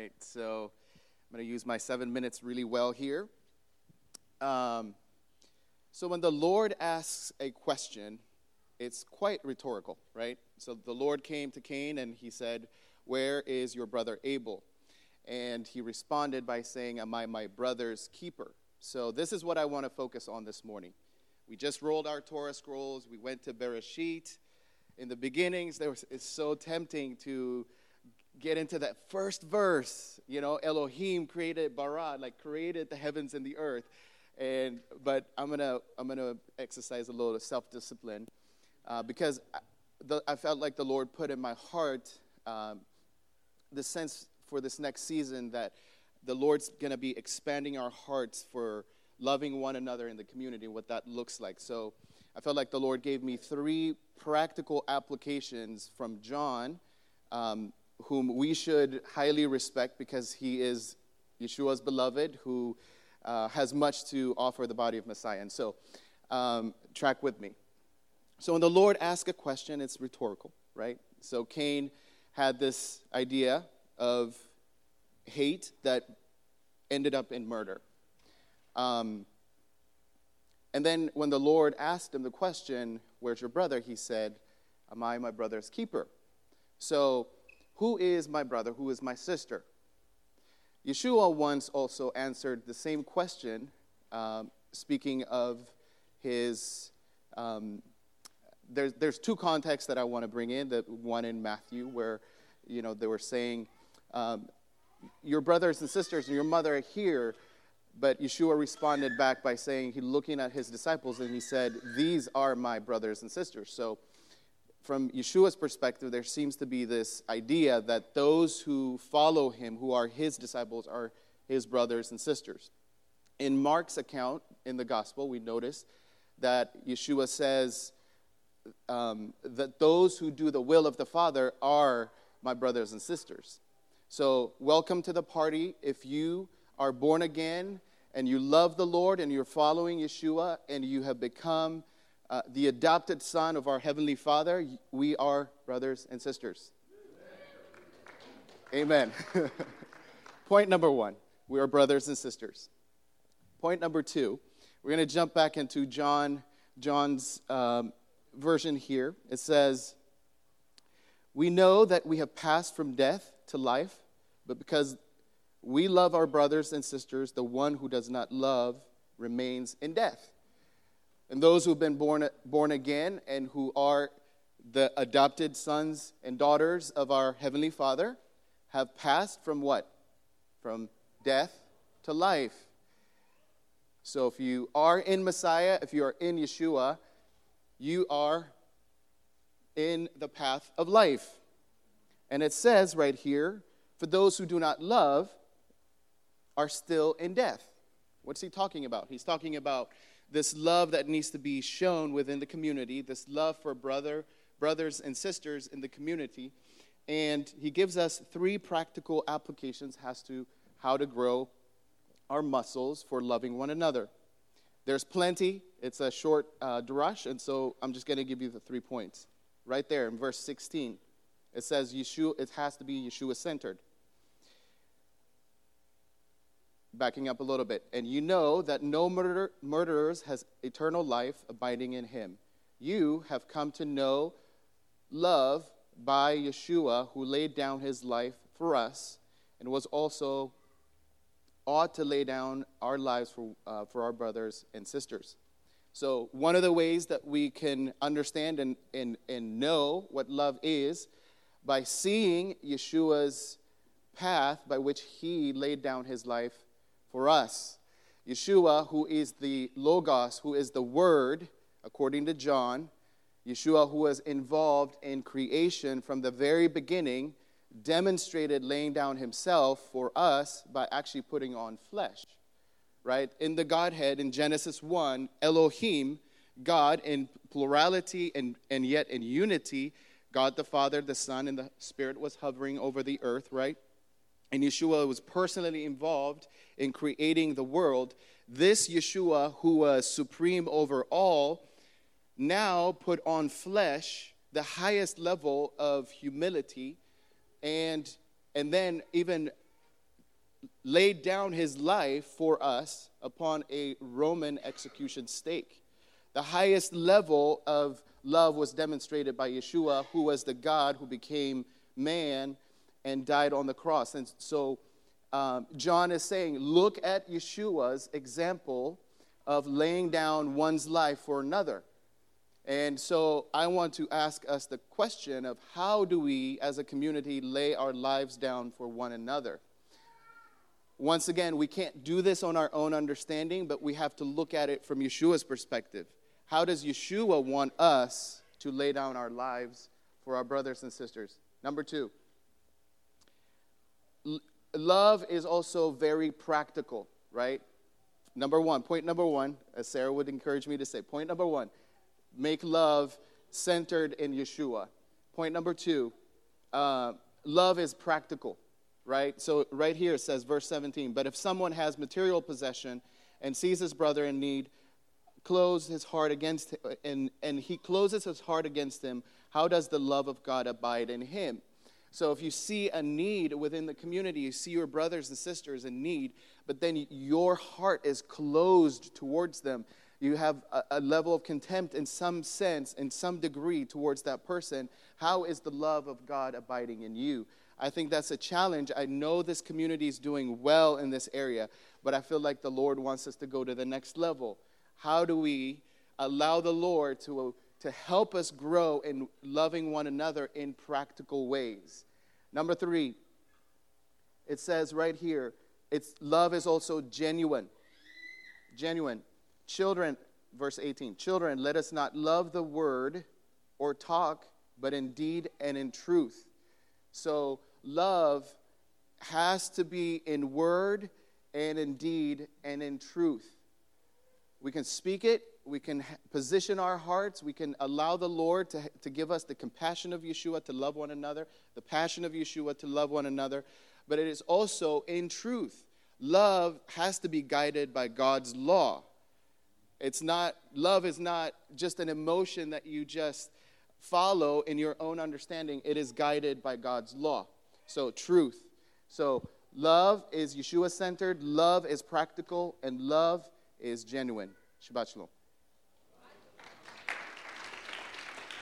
right, so I'm going to use my seven minutes really well here. Um, so, when the Lord asks a question, it's quite rhetorical, right? So, the Lord came to Cain and he said, Where is your brother Abel? And he responded by saying, Am I my brother's keeper? So, this is what I want to focus on this morning. We just rolled our Torah scrolls, we went to Bereshit. In the beginnings, there was, it's so tempting to get into that first verse, you know, Elohim created bara, like created the heavens and the earth. And but I'm gonna I'm gonna exercise a little self-discipline uh, because I, the, I, felt like the Lord put in my heart um, the sense for this next season that the Lord's gonna be expanding our hearts for loving one another in the community, what that looks like. So I felt like the Lord gave me three practical applications from John um, whom we should highly respect because he is Yeshua's beloved, who uh, has much to offer the body of Messiah. And so, um, track with me. So, when the Lord asks a question, it's rhetorical, right? So, Cain had this idea of hate that ended up in murder. Um, and then, when the Lord asked him the question, Where's your brother? he said, Am I my brother's keeper? So, who is my brother? Who is my sister? Yeshua once also answered the same question, um, speaking of his. Um, there's, there's two contexts that I want to bring in. The one in Matthew, where you know they were saying, um, "Your brothers and sisters and your mother are here," but Yeshua responded back by saying, he looking at his disciples and he said, "These are my brothers and sisters." So from Yeshua's perspective, there seems to be this idea that those who follow him, who are his disciples, are his brothers and sisters. In Mark's account in the gospel, we notice that Yeshua says um, that those who do the will of the Father are my brothers and sisters. So, welcome to the party. If you are born again and you love the Lord and you're following Yeshua and you have become uh, the adopted son of our Heavenly Father, we are brothers and sisters. Amen. Point number one we are brothers and sisters. Point number two, we're going to jump back into John, John's um, version here. It says, We know that we have passed from death to life, but because we love our brothers and sisters, the one who does not love remains in death. And those who have been born, born again and who are the adopted sons and daughters of our Heavenly Father have passed from what? From death to life. So if you are in Messiah, if you are in Yeshua, you are in the path of life. And it says right here, for those who do not love are still in death. What's he talking about? He's talking about this love that needs to be shown within the community, this love for brother, brothers and sisters in the community. And he gives us three practical applications as to how to grow our muscles for loving one another. There's plenty. It's a short uh, drush, and so I'm just going to give you the three points. Right there in verse 16, it says Yeshua, it has to be Yeshua centered backing up a little bit. And you know that no murder, murderers has eternal life abiding in him. You have come to know love by Yeshua, who laid down his life for us and was also ought to lay down our lives for, uh, for our brothers and sisters. So, one of the ways that we can understand and, and, and know what love is by seeing Yeshua's path by which he laid down his life for us. Yeshua, who is the Logos, who is the Word, according to John, Yeshua, who was involved in creation from the very beginning, demonstrated laying down himself for us by actually putting on flesh. Right? In the Godhead, in Genesis 1, Elohim, God in plurality and, and yet in unity, God the Father, the Son, and the Spirit was hovering over the earth, right? And Yeshua was personally involved in creating the world, this Yeshua, who was supreme over all, now put on flesh the highest level of humility and and then even laid down his life for us upon a Roman execution stake. The highest level of love was demonstrated by Yeshua, who was the God who became man and died on the cross. And so um, John is saying, look at Yeshua's example of laying down one's life for another. And so I want to ask us the question of how do we as a community lay our lives down for one another? Once again, we can't do this on our own understanding, but we have to look at it from Yeshua's perspective. How does Yeshua want us to lay down our lives for our brothers and sisters? Number two, love is also very practical, right? Number one, point number one, as Sarah would encourage me to say, point number one, make love centered in Yeshua. Point number two, uh, love is practical, right? So, right here it says, verse 17, but if someone has material possession and sees his brother in need, close his heart against him, and, and he closes his heart against him, how does the love of God abide in him? So if you see a need within the community, you see your brothers and sisters in need, but then your heart is closed towards them, you have a, a, level of contempt in some sense, in some degree towards that person, how is the love of God abiding in you? I think that's a challenge. I know this community is doing well in this area, but I feel like the Lord wants us to go to the next level. How do we allow the Lord to to help us grow in loving one another in practical ways. Number three, it says right here, it's love is also genuine. Genuine. Children, verse 18, children, let us not love the word or talk, but in deed and in truth. So love has to be in word and in deed and in truth. We can speak it, we can position our hearts, we can allow the Lord to, to give us the compassion of Yeshua to love one another, the passion of Yeshua to love one another, but it is also in truth. Love has to be guided by God's law. It's not, love is not just an emotion that you just follow in your own understanding, it is guided by God's law. So, truth. So, love is Yeshua centered, love is practical, and love is genuine. Shabbat Shalom.